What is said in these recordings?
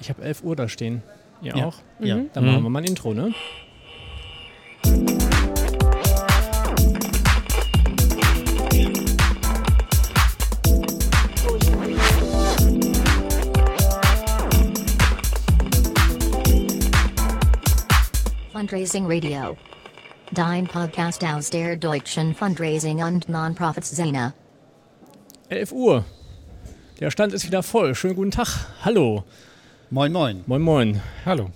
Ich habe 11 Uhr da stehen. Ihr Ja. auch? Ja. Mhm. Dann machen wir mal ein Intro, ne? Fundraising Radio. Dein Podcast aus der deutschen Fundraising und Non-Profits-Szene. 11 Uhr. Der Stand ist wieder voll. Schönen guten Tag. Hallo. Moin, moin. Moin, moin. Hallo.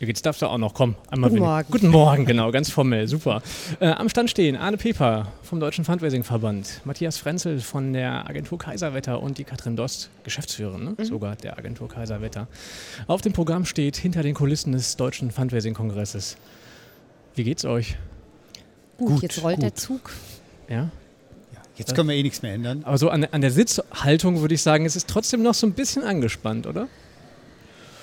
Jetzt darfst du auch noch kommen. Einmal Guten wenig- Morgen. Guten Morgen, genau, ganz formell, super. Äh, am Stand stehen Arne Peper vom Deutschen Fundraising-Verband, Matthias Frenzel von der Agentur Kaiserwetter und die Katrin Dost, Geschäftsführerin ne? sogar der Agentur Kaiserwetter. Auf dem Programm steht hinter den Kulissen des Deutschen Fundraising-Kongresses. Wie geht's euch? Gut, Gut, jetzt rollt gut. der Zug. Ja? Jetzt können wir eh nichts mehr ändern. Aber so an, an der Sitzhaltung würde ich sagen, es ist trotzdem noch so ein bisschen angespannt, oder?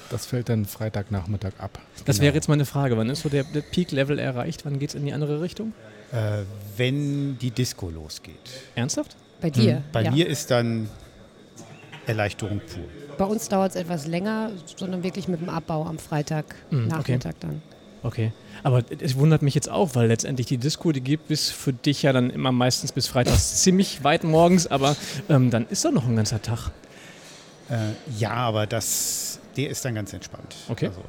Das fällt dann Freitagnachmittag ab. Das Genau. wäre jetzt meine Frage. Wann ist so der, der Peak-Level erreicht? Wann geht's in die andere Richtung? Äh, wenn die Disco losgeht. Ernsthaft? Bei dir. Bei ja. mir ist dann Erleichterung pur. Bei uns dauert es etwas länger, sondern wirklich mit dem Abbau am Freitag, Mhm, Nachmittag dann. Okay. Aber es wundert mich jetzt auch, weil letztendlich die Disco, die geht bis für dich ja dann immer meistens bis freitags ziemlich weit morgens, aber ähm, dann ist doch noch ein ganzer Tag. Äh, ja, aber das, der ist dann ganz entspannt. Okay. Also,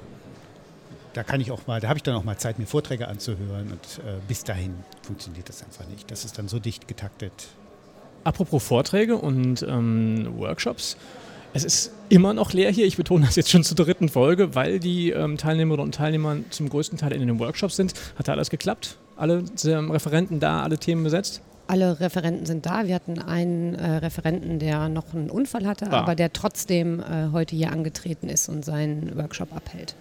da kann ich auch mal, da habe ich dann auch mal Zeit, mir Vorträge anzuhören und äh, bis dahin funktioniert das einfach nicht. Das ist dann so dicht getaktet. Apropos Vorträge und ähm, Workshops. Es ist immer noch leer hier. Ich betone das jetzt schon zur dritten Folge, weil die ähm, Teilnehmerinnen und Teilnehmer zum größten Teil in den Workshops sind. Hat da alles geklappt? Alle ähm, Referenten da, alle Themen besetzt? Alle Referenten sind da. Wir hatten einen äh, Referenten, der noch einen Unfall hatte, Ah. aber der trotzdem äh, heute hier angetreten ist und seinen Workshop abhält.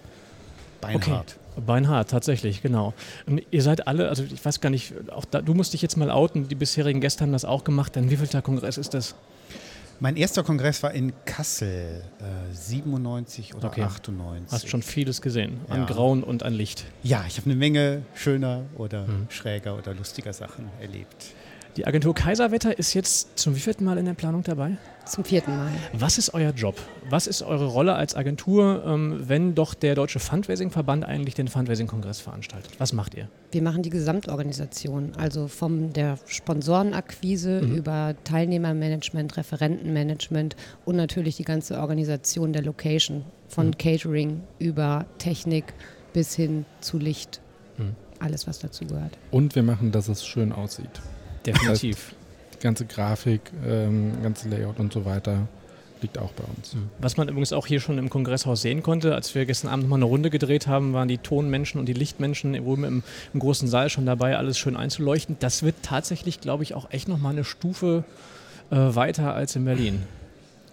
Beinhart. Beinhart, tatsächlich, genau. Ähm, ihr seid alle, also ich weiß gar nicht, auch da, du musst dich jetzt mal outen, die bisherigen Gäste haben das auch gemacht. Dann wie viel Kongress ist das? Mein erster Kongress war in Kassel, äh, 97 oder Okay. 98. Hast schon vieles gesehen. An Ja. Grauen und an Licht. Ja, ich habe eine Menge schöner oder Mhm. schräger oder lustiger Sachen erlebt. Die Agentur Kaiserwetter ist jetzt zum wievielten Mal in der Planung dabei? Zum vierten Mal. Was ist euer Job? Was ist eure Rolle als Agentur, ähm, wenn doch der Deutsche Fundraising-Verband eigentlich den Fundraising-Kongress veranstaltet? Was macht ihr? Wir machen die Gesamtorganisation, also von der Sponsorenakquise Mhm. über Teilnehmermanagement, Referentenmanagement und natürlich die ganze Organisation der Location, von Mhm. Catering über Technik bis hin zu Licht. Mhm. Alles, was dazu gehört. Und wir machen, dass es schön aussieht. Definitiv. Die ganze Grafik, ähm, ganze Layout und so weiter liegt auch bei uns. Was man übrigens auch hier schon im Kongresshaus sehen konnte, als wir gestern Abend nochmal eine Runde gedreht haben, waren die Tonmenschen und die Lichtmenschen oben im, im großen Saal schon dabei, alles schön einzuleuchten. Das wird tatsächlich, glaube ich, auch echt nochmal eine Stufe äh, weiter als in Berlin.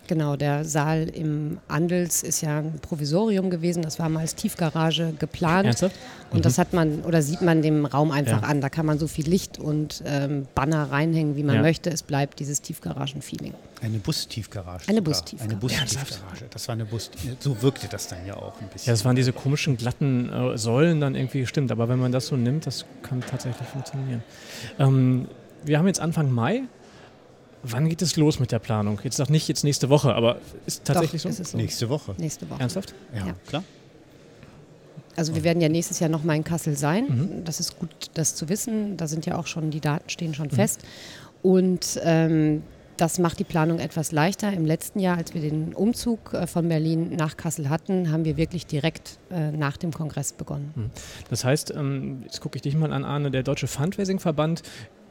Genau, der Saal im Andels ist ja ein Provisorium gewesen. Das war mal als Tiefgarage geplant. Ernsthaft? Und das hat man oder sieht man dem Raum einfach Ja. an. Da kann man so viel Licht und ähm, Banner reinhängen, wie man Ja. möchte. Es bleibt dieses Tiefgaragen-Feeling. Eine Bustiefgarage. Eine. Bustiefgarage. Eine Bustiefgarage. Das war eine Bus. So wirkte das dann ja auch ein bisschen. Ja, das waren diese komischen glatten äh, Säulen dann irgendwie, stimmt. Aber wenn man das so nimmt, das kann tatsächlich funktionieren. Ähm, wir haben jetzt Anfang Mai. Wann geht es los mit der Planung? Jetzt noch nicht jetzt nächste Woche, aber ist tatsächlich Doch, so? ist es so. Nächste Woche. Nächste Woche. Ernsthaft? Ja, Ja. klar. Also wir werden ja nächstes Jahr noch mal in Kassel sein. Mhm. Das ist gut, das zu wissen. Da sind ja auch schon, die Daten stehen schon Mhm. fest. Und ähm, das macht die Planung etwas leichter. Im letzten Jahr, als wir den Umzug äh, von Berlin nach Kassel hatten, haben wir wirklich direkt äh, nach dem Kongress begonnen. Das heißt, ähm, jetzt gucke ich dich mal an, Arne, der Deutsche Fundraising-Verband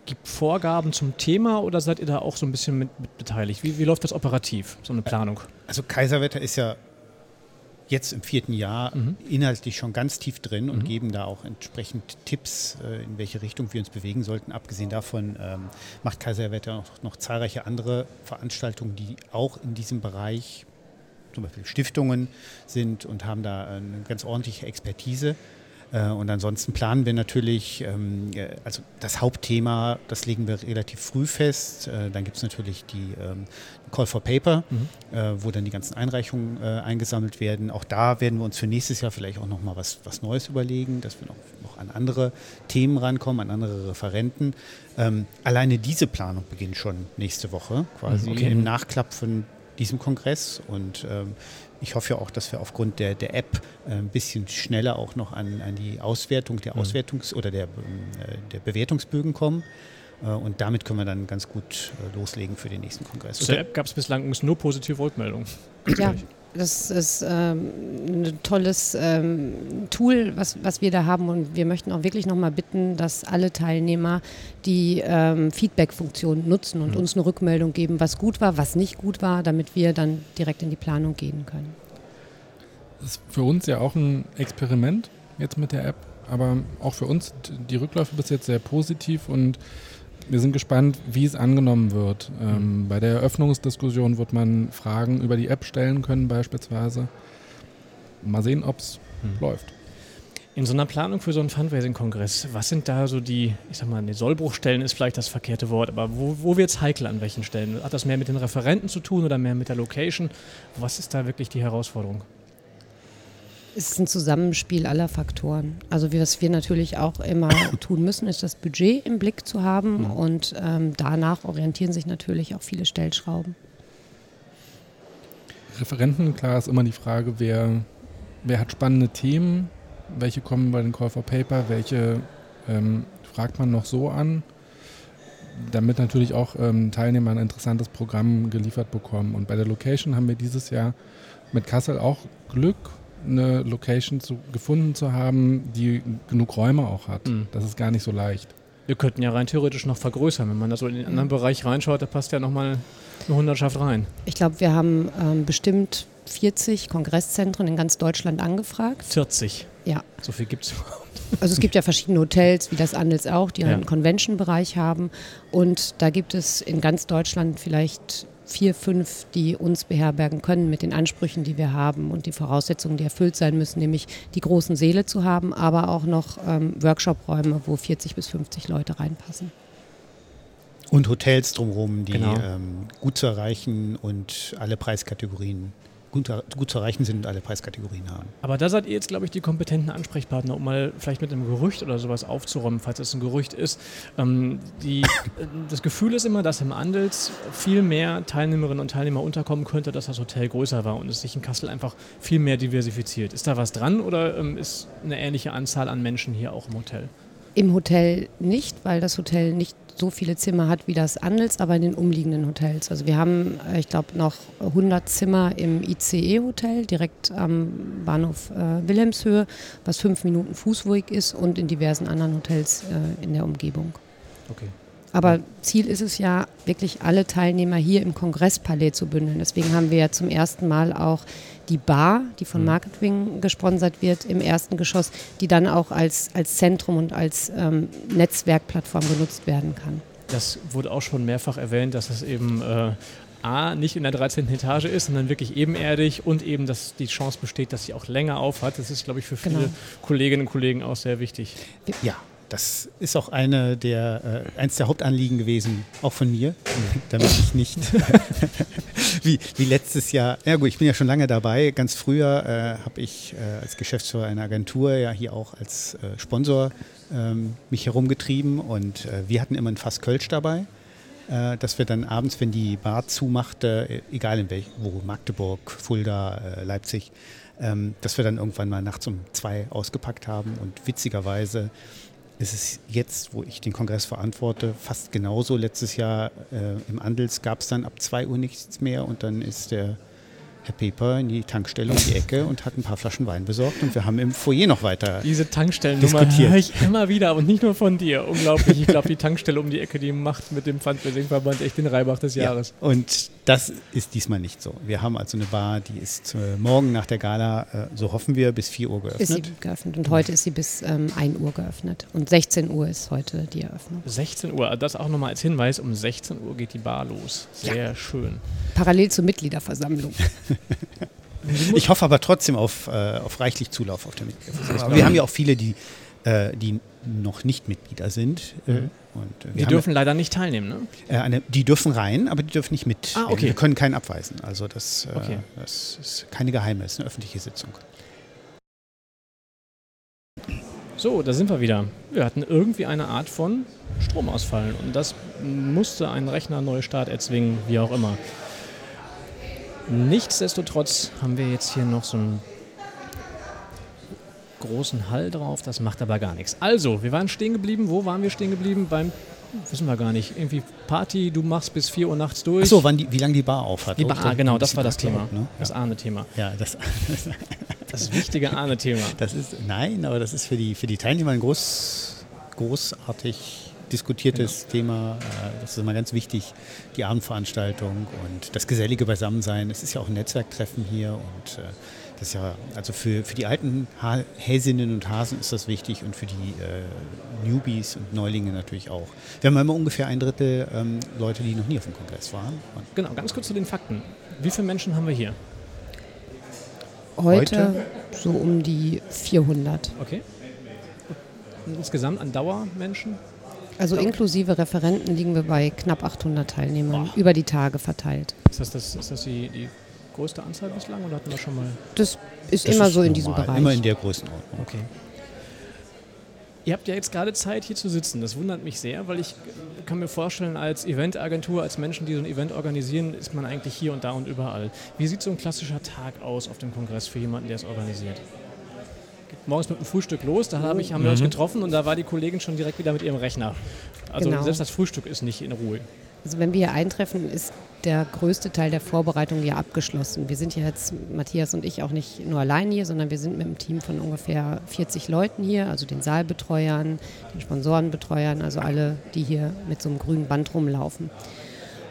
gibt Vorgaben zum Thema oder seid ihr da auch so ein bisschen mit, mit beteiligt? Wie, wie läuft das operativ, so eine Planung? Also Kaiserwetter ist ja jetzt im vierten Jahr Mhm. inhaltlich schon ganz tief drin und Mhm. geben da auch entsprechend Tipps, äh, in welche Richtung wir uns bewegen sollten. Abgesehen davon ähm, macht Kaiserwetter noch, noch zahlreiche andere Veranstaltungen, die auch in diesem Bereich zum Beispiel Stiftungen sind und haben da eine ganz ordentliche Expertise. Äh, Und ansonsten planen wir natürlich, ähm, äh, also das Hauptthema, das legen wir relativ früh fest. Äh, Dann gibt es natürlich die ähm, Call for Paper, Mhm. wo dann die ganzen Einreichungen eingesammelt werden. Auch da werden wir uns für nächstes Jahr vielleicht auch noch mal was, was Neues überlegen, dass wir noch, noch an andere Themen rankommen, an andere Referenten. Ähm, alleine diese Planung beginnt schon nächste Woche, quasi Mhm, okay. im Nachklapp von diesem Kongress und ähm, ich hoffe auch, dass wir aufgrund der, der App äh, ein bisschen schneller auch noch an, an die Auswertung der Mhm. Auswertungs- oder der, äh, der Bewertungsbögen kommen. Äh, und damit können wir dann ganz gut loslegen für den nächsten Kongress. Zu der App gab es bislang nur positive Rückmeldungen. Ja, das ist ähm, ein tolles ähm, Tool, was, was wir da haben. Und wir möchten auch wirklich nochmal bitten, dass alle Teilnehmer die ähm, Feedback-Funktion nutzen und Mhm. uns eine Rückmeldung geben, was gut war, was nicht gut war, damit wir dann direkt in die Planung gehen können. Das ist für uns ja auch ein Experiment jetzt mit der App, aber auch für uns die Rückläufe bis jetzt sehr positiv und wir sind gespannt, wie es angenommen wird. Ähm, bei der Eröffnungsdiskussion wird man Fragen über die App stellen können beispielsweise. Mal sehen, ob es Mhm. läuft. In so einer Planung für so einen Fundraising-Kongress, was sind da so die, ich sag mal, die Sollbruchstellen ist vielleicht das verkehrte Wort, aber wo, wo wird es heikel an welchen Stellen? Hat das mehr mit den Referenten zu tun oder mehr mit der Location? Was ist da wirklich die Herausforderung? Es ist ein Zusammenspiel aller Faktoren. Also was wir natürlich auch immer tun müssen, ist das Budget im Blick zu haben und ähm, danach orientieren sich natürlich auch viele Stellschrauben. Referenten, klar ist immer die Frage, wer, wer hat spannende Themen, welche kommen bei den Call for Paper, welche ähm, fragt man noch so an, damit natürlich auch ähm, Teilnehmer ein interessantes Programm geliefert bekommen. Und bei der Location haben wir dieses Jahr mit Kassel auch Glück, eine Location zu, gefunden zu haben, die genug Räume auch hat. Mhm. Das ist gar nicht so leicht. Wir könnten ja rein theoretisch noch vergrößern. Wenn man da so in den anderen Bereich reinschaut, da passt ja nochmal eine Hundertschaft rein. Ich glaube, wir haben ähm, bestimmt 40 Kongresszentren in ganz Deutschland angefragt. 40. Ja, So viel gibt es. also es gibt ja verschiedene Hotels, wie das Andels auch, die Ja. einen Convention-Bereich haben. Und da gibt es in ganz Deutschland vielleicht vier, fünf, die uns beherbergen können mit den Ansprüchen, die wir haben und die Voraussetzungen, die erfüllt sein müssen, nämlich die großen Seele zu haben, aber auch noch ähm, Workshop-Räume, wo 40 bis 50 Leute reinpassen. Und Hotels drumherum, die Genau. ähm, gut zu erreichen und alle Preiskategorien gut, gut zu erreichen sind und alle Preiskategorien haben. Aber da seid ihr jetzt, glaube ich, die kompetenten Ansprechpartner, um mal vielleicht mit einem Gerücht oder sowas aufzuräumen, falls es ein Gerücht ist. Ähm, die, äh, das Gefühl ist immer, dass im Andels viel mehr Teilnehmerinnen und Teilnehmer unterkommen könnte, dass das Hotel größer war und es sich in Kassel einfach viel mehr diversifiziert. Ist da was dran oder ähm, ist eine ähnliche Anzahl an Menschen hier auch im Hotel? Im Hotel nicht, weil das Hotel nicht so viele Zimmer hat wie das Andels, aber in den umliegenden Hotels. Also wir haben, äh, ich glaube, noch 100 Zimmer im ICE-Hotel direkt am Bahnhof äh, Wilhelmshöhe, was fünf Minuten Fußweg ist und in diversen anderen Hotels äh, in der Umgebung. Okay. Aber Ziel ist es ja, wirklich alle Teilnehmer hier im Kongresspalais zu bündeln. Deswegen haben wir ja zum ersten Mal auch die Bar, die von Mhm. Marketwing gesponsert wird, im ersten Geschoss, die dann auch als, als Zentrum und als ähm, Netzwerkplattform genutzt werden kann. Das wurde auch schon mehrfach erwähnt, dass es eben äh, A, nicht in der 13. Etage ist, sondern wirklich ebenerdig und eben, dass die Chance besteht, dass sie auch länger aufhat. Das ist, glaube ich, für viele Genau. Kolleginnen und Kollegen auch sehr wichtig. Ja, das ist auch eine der, äh, eins der Hauptanliegen gewesen, auch von mir, damit ich nicht wie, wie letztes Jahr, ja gut, ich bin ja schon lange dabei, ganz früher äh, habe ich äh, als Geschäftsführer einer Agentur ja hier auch als äh, Sponsor ähm, mich herumgetrieben und äh, wir hatten immer ein Fass Kölsch dabei, äh, dass wir dann abends, wenn die Bar zumachte, äh, egal in welch, wo, Magdeburg, Fulda, Leipzig, ähm, dass wir dann irgendwann mal nachts um zwei ausgepackt haben und witzigerweise ist es jetzt, wo ich den Kongress verantworte, fast genauso. Letztes Jahr äh, im Andels gab es dann ab 2 Uhr nichts mehr und dann ist der Herr Peper in die Tankstelle um die Ecke und hat ein paar Flaschen Wein besorgt und wir haben im Foyer noch weiter. Diese Tankstellennummer höre ich immer wieder und nicht nur von dir. Unglaublich. Ich glaube, die Tankstelle um die Ecke, die macht mit dem Fundraising-Verband echt den Reibach des Jahres. Ja, und das ist diesmal nicht so. Wir haben also eine Bar, die ist äh, morgen nach der Gala, äh, so hoffen wir, bis 4 Uhr Ist sie geöffnet. geöffnet und heute ist sie bis ähm, 1 Uhr geöffnet und 16 Uhr ist heute die Eröffnung. 16 Uhr, das auch nochmal als Hinweis, um 16 Uhr geht die Bar los. Sehr schön. Parallel zur Mitgliederversammlung. Ich hoffe aber trotzdem auf, äh, auf reichlich Zulauf auf der Mitgliederversammlung. Wir haben ja auch viele, die, äh, die noch nicht Mitglieder sind. Äh, Mhm. Und, äh, wir Die haben dürfen leider nicht teilnehmen, ne? Äh, eine, die dürfen rein, aber die dürfen nicht mit. Ah, okay. Wir können keinen abweisen. Also das, äh, Okay. das ist keine geheime, es ist eine öffentliche Sitzung. So, da sind wir wieder. Wir hatten irgendwie eine Art von Stromausfall und das musste ein Rechner Neustart erzwingen, wie auch immer. Nichtsdestotrotz haben wir jetzt hier noch so einen großen Hall drauf, das macht aber gar nichts. Also, wir waren stehen geblieben. Wo waren wir stehen geblieben? Beim, wissen wir gar nicht, irgendwie Party, du machst bis 4 Uhr nachts durch. Achso, wann die, wie lange die Bar auf hat. Die Bar, So genau, das war das Thema. Ne? Das Ja. Ahne-Thema. ja, das, Das wichtige Ahne-Thema. das ist, nein, aber das ist für die, für die Teilnehmer ein groß, großartig diskutiertes Thema. Äh, Das ist immer ganz wichtig, die Abendveranstaltung und das gesellige Beisammensein. Es ist ja auch ein Netzwerktreffen hier und äh, das ist ja, also für, für die alten Häsinnen und Hasen ist das wichtig und für die äh, Newbies und Neulinge natürlich auch. Wir haben immer ungefähr ein Drittel ähm, Leute, die noch nie auf dem Kongress waren. Und Genau, ganz kurz zu den Fakten. Wie viele Menschen haben wir hier? Heute, Heute? so um die 400. Okay. Und insgesamt an Dauermenschen? Also inklusive Referenten liegen wir bei knapp 800 Teilnehmern Boah. über die Tage verteilt. Ist das, das, ist das die, die größte Anzahl bislang oder hatten wir schon mal? Das ist das immer ist so in diesem normal, Bereich. Immer in der Größenordnung. Okay. Ihr habt ja jetzt gerade Zeit, hier zu sitzen. Das wundert mich sehr, weil ich kann mir vorstellen, als Eventagentur, als Menschen, die so ein Event organisieren, ist man eigentlich hier und da und überall. Wie sieht so ein klassischer Tag aus auf dem Kongress für jemanden, der es organisiert? Geht morgens mit dem Frühstück los, da hab ich, haben wir uns getroffen und da war die Kollegin schon direkt wieder mit ihrem Rechner. Also Genau. selbst das Frühstück ist nicht in Ruhe. Also wenn wir hier eintreffen, ist der größte Teil der Vorbereitung ja abgeschlossen. Wir sind ja jetzt, Matthias und ich, auch nicht nur allein hier, sondern wir sind mit einem Team von ungefähr 40 Leuten hier, also den Saalbetreuern, den Sponsorenbetreuern, also alle, die hier mit so einem grünen Band rumlaufen.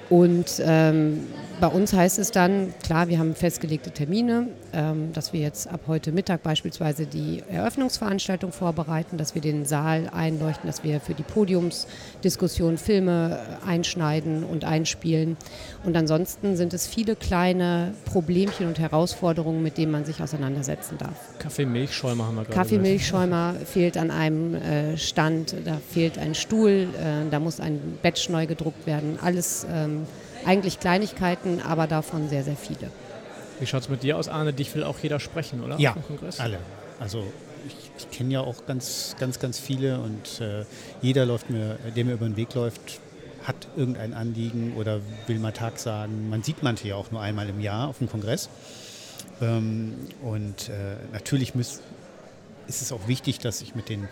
Und ähm, bei uns heißt es dann, klar, wir haben festgelegte Termine, ähm, dass wir jetzt ab heute Mittag beispielsweise die Eröffnungsveranstaltung vorbereiten, dass wir den Saal einleuchten, dass wir für die Podiumsdiskussion Filme äh, einschneiden und einspielen. Und ansonsten sind es viele kleine Problemchen und Herausforderungen, mit denen man sich auseinandersetzen darf. Kaffee-Milchschäumer haben wir gerade. Kaffee, gehört. Milchschäumer fehlt an einem äh, Stand, da fehlt ein Stuhl, äh, da muss ein Badge neu gedruckt werden. Alles ähm, eigentlich Kleinigkeiten, aber davon sehr, sehr viele. Wie schaut es mit dir aus, Arne? Dich will auch jeder sprechen, oder? Ja, alle. Also ich, ich kenne ja auch ganz, ganz, ganz viele und äh, jeder läuft mir, der mir über den Weg läuft, hat irgendein Anliegen oder will mal Tag sagen. Man sieht manche ja auch nur einmal im Jahr auf dem Kongress. Ähm, und äh, natürlich müß, ist es auch wichtig, dass ich mit den,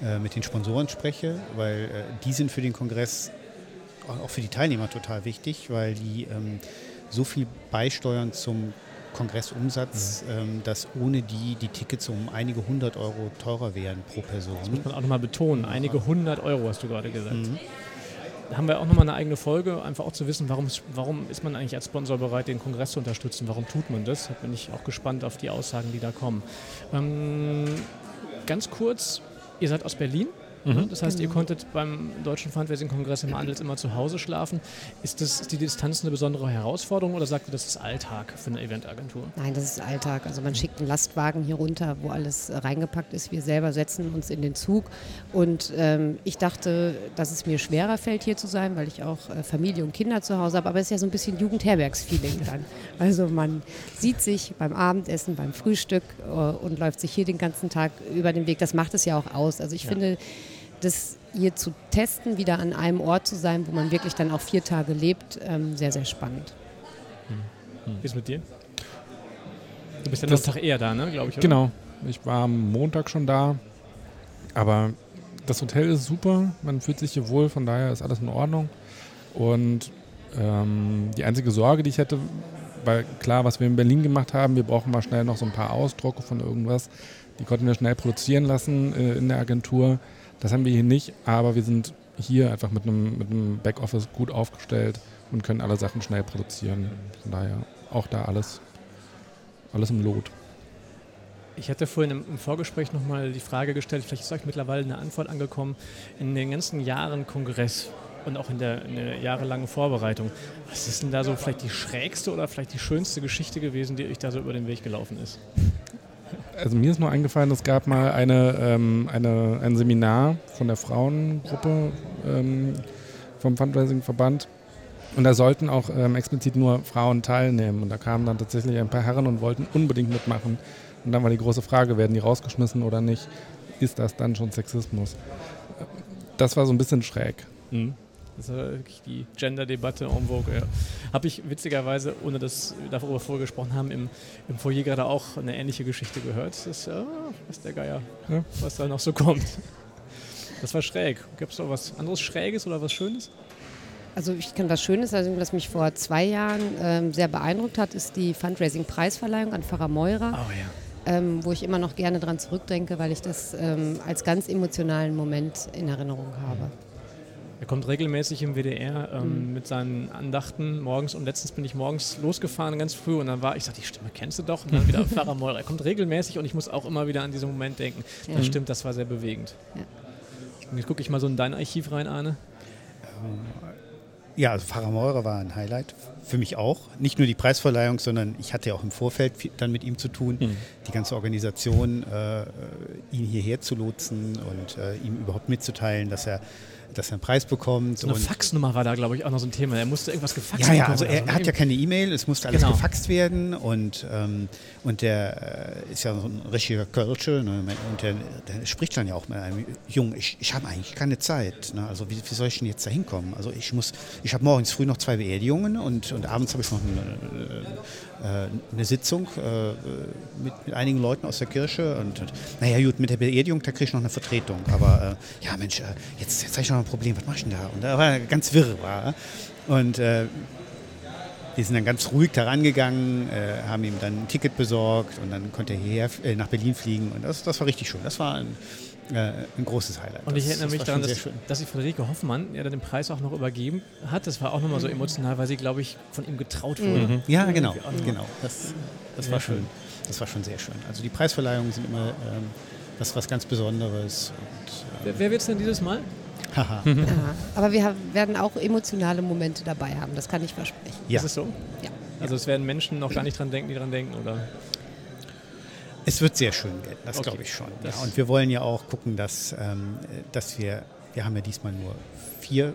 äh, mit den Sponsoren spreche, weil äh, die sind für den Kongress, auch für die Teilnehmer total wichtig, weil die ähm, so viel beisteuern zum Kongressumsatz, ähm, dass ohne die die Tickets um einige hundert Euro teurer wären pro Person. muss man auch nochmal betonen. Einige hundert Euro hast du gerade gesagt. Mhm. Da haben wir auch nochmal eine eigene Folge, einfach auch zu wissen, warum, ist- warum ist man eigentlich als Sponsor bereit, den Kongress zu unterstützen? Warum tut man das? Da bin ich auch gespannt auf die Aussagen, die da kommen. Ähm, ganz kurz, ihr seid aus Berlin. Ne? Das heißt, ihr konntet beim Deutschen Fundraising-Kongress im Andels immer zu Hause schlafen. Ist, das, ist die Distanz eine besondere Herausforderung oder sagt ihr, das ist Alltag für eine Eventagentur? Nein, das ist Alltag. Also man schickt einen Lastwagen hier runter, wo alles äh, reingepackt ist. Wir selber setzen uns in den Zug. Und ähm, ich dachte, dass es mir schwerer fällt, hier zu sein, weil ich auch äh, Familie und Kinder zu Hause habe. Aber es ist ja so ein bisschen Jugendherbergsfeeling dann. Also man sieht sich beim Abendessen, beim Frühstück äh, und läuft sich hier den ganzen Tag über den Weg. Das macht es ja auch aus. Also ich finde, das hier zu testen, wieder an einem Ort zu sein, wo man wirklich dann auch vier Tage lebt, ähm, sehr, sehr spannend. Wie ist mit dir? Du bist ja noch einen Tag eher da, ne, glaube ich, oder? Genau. Ich war am Montag schon da. Aber das Hotel ist super. Man fühlt sich hier wohl. Von daher ist alles in Ordnung. Und ähm, die einzige Sorge, die ich hätte, weil klar, was wir in Berlin gemacht haben, wir brauchen mal schnell noch so ein paar Ausdrucke von irgendwas. Die konnten wir schnell produzieren lassen äh, in der Agentur. Das haben wir hier nicht, aber wir sind hier einfach mit einem, mit einem Backoffice gut aufgestellt und können alle Sachen schnell produzieren. Von daher auch da alles, alles im Lot. Ich hatte vorhin im, Vorgespräch nochmal die Frage gestellt, vielleicht ist euch mittlerweile eine Antwort angekommen, in den ganzen Jahren Kongress und auch in der, in der jahrelangen Vorbereitung, was ist denn da so vielleicht die schrägste oder vielleicht die schönste Geschichte gewesen, die euch da so über den Weg gelaufen ist? Also mir ist nur eingefallen, es gab mal eine, ähm, eine, ein Seminar von der Frauengruppe ähm, vom Fundraising-Verband. Und da sollten auch ähm, explizit nur Frauen teilnehmen. Und da kamen dann tatsächlich ein paar Herren und wollten unbedingt mitmachen. Und dann war die große Frage, werden die rausgeschmissen oder nicht? Ist das dann schon Sexismus? Das war so ein bisschen schräg. Mhm. Das ist wirklich die Gender-Debatte en vogue. Ja. Habe ich witzigerweise, ohne dass wir darüber vorher gesprochen haben, im, im Foyer gerade auch eine ähnliche Geschichte gehört. Das ist, ja, was der Geier, ja, was da noch so kommt. Das war schräg. Gibt es noch was anderes Schräges oder was Schönes? Also ich kann was Schönes, also was mich vor zwei Jahren ähm, sehr beeindruckt hat, ist die Fundraising-Preisverleihung an Pfarrer Meurer. Oh ja. Ähm, wo ich immer noch gerne dran zurückdenke, weil ich das ähm, als ganz emotionalen Moment in Erinnerung habe. Er kommt regelmäßig im WDR ähm, mhm. mit seinen Andachten morgens und letztens bin ich morgens losgefahren ganz früh und dann war, ich sagte, die Stimme kennst du doch und dann wieder Pfarrer Meurer. Er kommt regelmäßig und ich muss auch immer wieder an diesen Moment denken. Ja. Das stimmt, das war sehr bewegend. Ja. Und jetzt gucke ich mal so in dein Archiv rein, Arne. Ja, also Pfarrer Meurer war ein Highlight. Für mich auch. Nicht nur die Preisverleihung, sondern ich hatte ja auch im Vorfeld dann mit ihm zu tun. Mhm. Die ganze Organisation, äh, ihn hierher zu lotsen und äh, ihm überhaupt mitzuteilen, dass er dass er einen Preis bekommt. So eine Faxnummer war da, glaube ich, auch noch so ein Thema. Er musste irgendwas gefaxt Ja, ja, also er, er hat ja keine E-Mail, es musste alles genau. gefaxt werden und, ähm, und der äh, ist ja so ein richtiger Kölsche ne? und der, der, spricht dann ja auch mit einem Jungen, ich, ich habe eigentlich keine Zeit, ne? also wie, wie, soll ich denn jetzt da hinkommen? Also ich muss, ich habe morgens früh noch zwei Beerdigungen und, und abends habe ich noch eine, äh, eine Sitzung äh, mit, mit, einigen Leuten aus der Kirche und, und naja gut, mit der Beerdigung, da kriege ich noch eine Vertretung, aber äh, ja Mensch, äh, jetzt, jetzt habe ich noch ein Problem, was mache ich denn da? Und da war ganz wirr. War. Und äh, wir sind dann ganz ruhig da rangegangen, äh, haben ihm dann ein Ticket besorgt und dann konnte er hierher äh, nach Berlin fliegen. Und das, das war richtig schön. Das war ein, äh, ein großes Highlight. Und ich erinnere mich daran, dass, dass die Friederike Hoffmann ja den Preis auch noch übergeben hat. Das war auch nochmal so emotional, weil sie, glaube ich, von ihm getraut wurde. Mhm. Ja, genau. genau. Das, das war schön. Das war schon sehr schön. Also die Preisverleihungen sind immer ähm, was, was ganz Besonderes. Und, wer wer wird es denn dieses Mal? ja, aber wir werden auch emotionale Momente dabei haben, das kann ich versprechen. Ja. Ist es so? Ja. Also es werden Menschen noch gar nicht dran denken, die dran denken, oder? Es wird sehr schön werden, das okay. glaube ich schon. Ja. Und wir wollen ja auch gucken, dass, ähm, dass wir, wir haben ja diesmal nur vier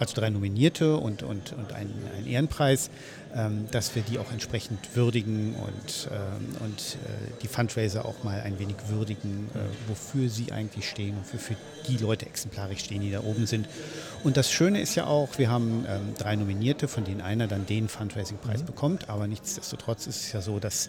also drei Nominierte und, und, und einen, einen Ehrenpreis, dass wir die auch entsprechend würdigen und, ähm, und äh, die Fundraiser auch mal ein wenig würdigen, äh, wofür sie eigentlich stehen und wofür die Leute exemplarisch stehen, die da oben sind. Und das Schöne ist ja auch, wir haben ähm, drei Nominierte, von denen einer dann den Fundraising-Preis mhm. bekommt, aber nichtsdestotrotz ist es ja so, dass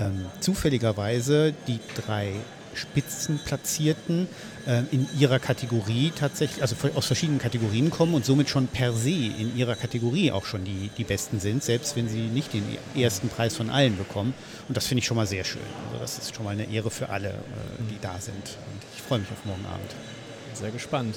ähm, zufälligerweise die drei Spitzenplatzierten äh, in ihrer Kategorie tatsächlich, also aus verschiedenen Kategorien kommen und somit schon per se in ihrer Kategorie auch schon die, die Besten sind, selbst wenn sie nicht den ersten Preis von allen bekommen. Und das finde ich schon mal sehr schön. Also das ist schon mal eine Ehre für alle, äh, die da sind. Und ich freue mich auf morgen Abend. Sehr gespannt.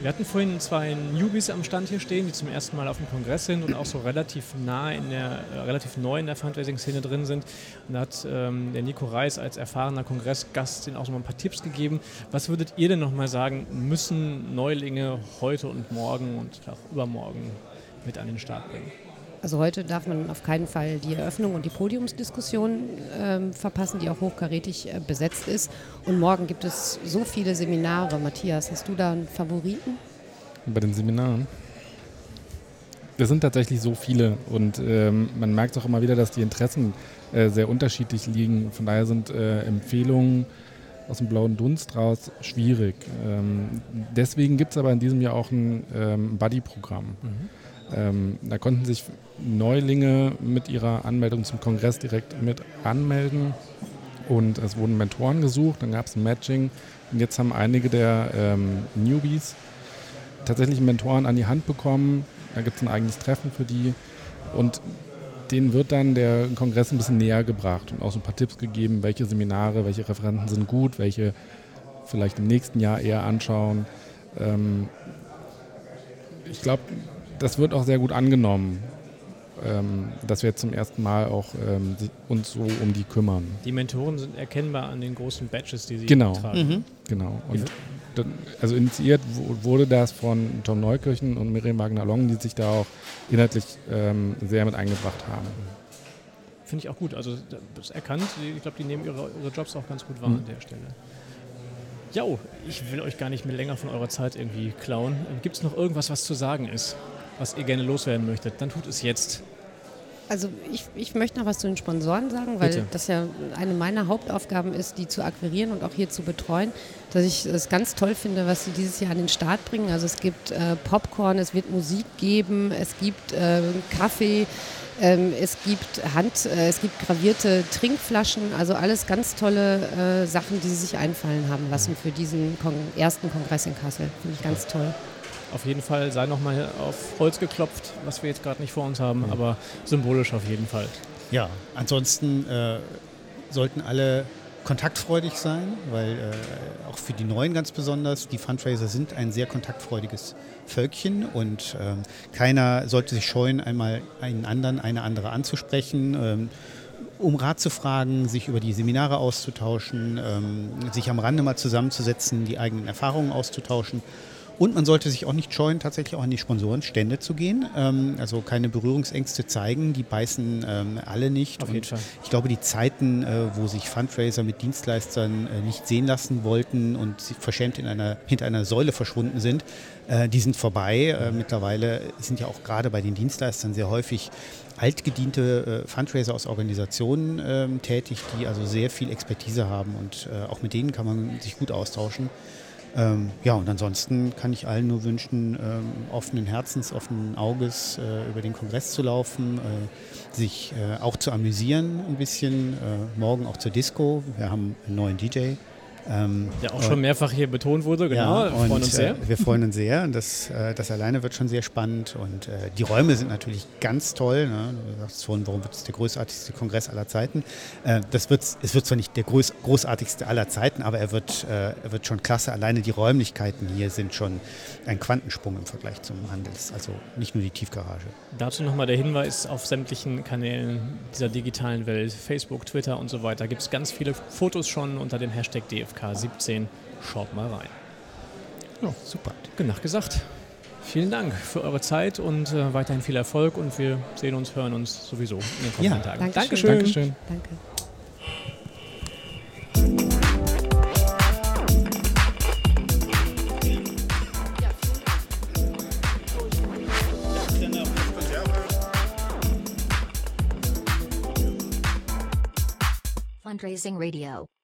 Wir hatten vorhin zwei Newbies am Stand hier stehen, die zum ersten Mal auf dem Kongress sind und auch so relativ nah in der, äh, relativ neu in der Fundraising-Szene drin sind. Und da hat ähm, der Nico Reis als erfahrener Kongressgast ihnen auch so mal ein paar Tipps gegeben. Was würdet ihr denn nochmal sagen, müssen Neulinge heute und morgen und auch übermorgen mit an den Start bringen? Also heute darf man auf keinen Fall die Eröffnung und die Podiumsdiskussion äh, verpassen, die auch hochkarätig äh, besetzt ist. Und morgen gibt es so viele Seminare. Matthias, hast du da einen Favoriten? Bei den Seminaren? Es sind tatsächlich so viele und ähm, man merkt auch immer wieder, dass die Interessen äh, sehr unterschiedlich liegen. Von daher sind äh, Empfehlungen aus dem blauen Dunst raus schwierig. Ähm, deswegen gibt es aber in diesem Jahr auch ein ähm, Buddy-Programm. Mhm. Ähm, da konnten sich Neulinge mit ihrer Anmeldung zum Kongress direkt mit anmelden und es wurden Mentoren gesucht, dann gab es ein Matching und jetzt haben einige der ähm, Newbies tatsächlich Mentoren an die Hand bekommen. Da gibt es ein eigenes Treffen für die und denen wird dann der Kongress ein bisschen näher gebracht und auch so ein paar Tipps gegeben, welche Seminare, welche Referenten sind gut, welche vielleicht im nächsten Jahr eher anschauen. Ähm, ich glaube, das wird auch sehr gut angenommen, ähm, dass wir jetzt zum ersten Mal auch ähm, uns so um die kümmern. Die Mentoren sind erkennbar an den großen Badges, die sie genau. tragen. Mhm. Genau. Und also initiiert wurde das von Tom Neukirchen und Miriam Wagner-Long, die sich da auch inhaltlich ähm, sehr mit eingebracht haben. Finde ich auch gut. Also das ist erkannt. Ich glaube, die nehmen ihre, ihre, Jobs auch ganz gut wahr mhm. an der Stelle. Ja, ich will euch gar nicht mehr länger von eurer Zeit irgendwie klauen. Gibt es noch irgendwas, was zu sagen ist? Was ihr gerne loswerden möchtet, dann tut es jetzt. Also ich, ich möchte noch was zu den Sponsoren sagen, weil Bitte. das ja eine meiner Hauptaufgaben ist, die zu akquirieren und auch hier zu betreuen. Dass ich es ganz toll finde, was sie dieses Jahr an den Start bringen. Also es gibt äh, Popcorn, es wird Musik geben, es gibt äh, Kaffee, ähm, es gibt Hand, äh, es gibt gravierte Trinkflaschen, also alles ganz tolle äh, Sachen, die sie sich einfallen haben lassen für diesen Kon ersten Kongress in Kassel. Finde ich ganz toll. Auf jeden Fall sei nochmal auf Holz geklopft, was wir jetzt gerade nicht vor uns haben, aber symbolisch auf jeden Fall. Ja, ansonsten äh, sollten alle kontaktfreudig sein, weil äh, auch für die Neuen ganz besonders, die Fundraiser sind ein sehr kontaktfreudiges Völkchen und ähm, keiner sollte sich scheuen, einmal einen anderen, eine andere anzusprechen. Ähm, um Rat zu fragen, sich über die Seminare auszutauschen, ähm, sich am Rande mal zusammenzusetzen, die eigenen Erfahrungen auszutauschen. Und man sollte sich auch nicht scheuen, tatsächlich auch an die Sponsorenstände zu gehen. Ähm, also keine Berührungsängste zeigen, die beißen ähm, alle nicht. Auf jeden Und Fall. Ich glaube, die Zeiten, äh, wo sich Fundraiser mit Dienstleistern äh, nicht sehen lassen wollten und sie verschämt in einer, hinter einer Säule verschwunden sind, äh, die sind vorbei. Äh, mittlerweile sind ja auch gerade bei den Dienstleistern sehr häufig altgediente äh, Fundraiser aus Organisationen ähm, tätig, die also sehr viel Expertise haben und äh, auch mit denen kann man sich gut austauschen. Ähm, ja, und ansonsten kann ich allen nur wünschen, ähm, offenen Herzens, offenen Auges äh, über den Kongress zu laufen, äh, sich äh, auch zu amüsieren ein bisschen, äh, morgen auch zur Disco. Wir haben einen neuen DJ. Ähm, Der auch schon mehrfach hier betont wurde, genau. ja, wir und, freuen uns sehr. Äh, wir freuen uns sehr. Und das, äh, das alleine wird schon sehr spannend. Und äh, die Räume sind natürlich ganz toll. Ne? Du sagst vorhin, warum wird es der großartigste Kongress aller Zeiten? Äh, das wird's, es wird zwar nicht der groß, großartigste aller Zeiten, aber er wird, äh, er wird schon klasse. Alleine die Räumlichkeiten hier sind schon ein Quantensprung im Vergleich zum Handels. Also nicht nur die Tiefgarage. Dazu nochmal der Hinweis auf sämtlichen Kanälen dieser digitalen Welt, Facebook, Twitter und so weiter. Gibt es ganz viele Fotos schon unter dem Hashtag DFK17. Schaut mal rein. Ja, super. Genug gesagt. Vielen Dank für eure Zeit und äh, weiterhin viel Erfolg und wir sehen uns, hören uns sowieso in den kommenden Ja, Tagen. Dankeschön. Dankeschön. Dankeschön. Danke. Fundraising Radio.